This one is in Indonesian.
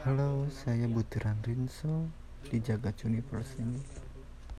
Halo, saya Butiran Rinso di Jagat Universe ini.